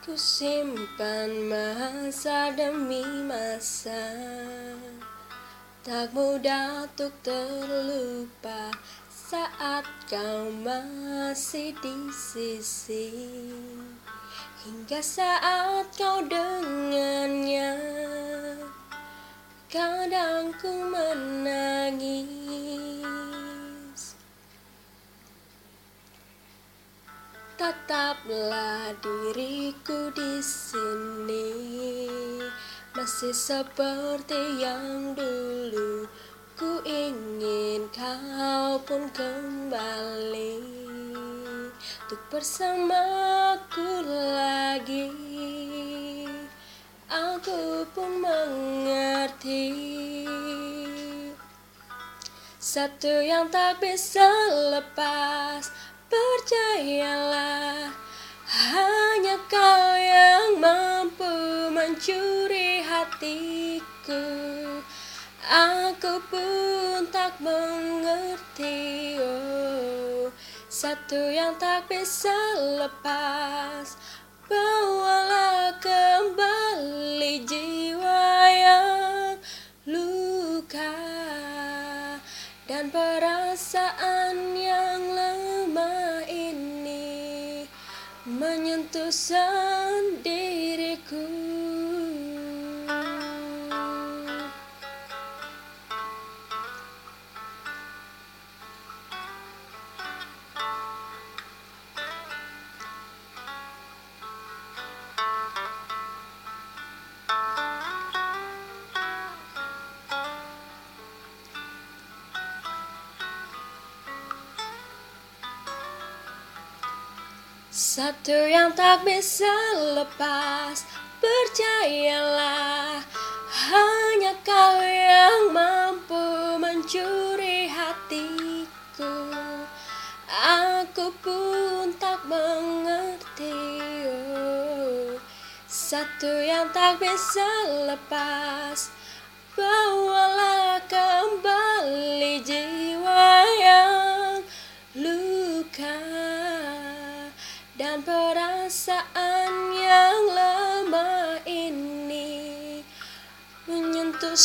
Ku simpan masa demi masa. Tak mudah untuk terlupa Saat kau masih di sisi. Hingga saat kau dengannya Kadang ku menangis Tetaplah diriku di sini. Masih seperti yang dulu. Ku ingin kau pun kembali. Untuk bersamaku lagi. Aku pun mengerti. Satu yang tak bisa lepas Percayalah Hanya kau yang mampu mencuri hatiku. Aku pun tak mengerti oh, Satu yang tak bisa lepas. Bawalah kembali jiwa yang luka Dan perasaan yang lemah Menyentuh sendiriku Satu yang tak bisa lepas Percayalah Hanya kau yang mampu mencuri hatiku Aku pun tak mengerti. Satu yang tak bisa lepas Bawalah dan perasaan yang lama ini menyentuh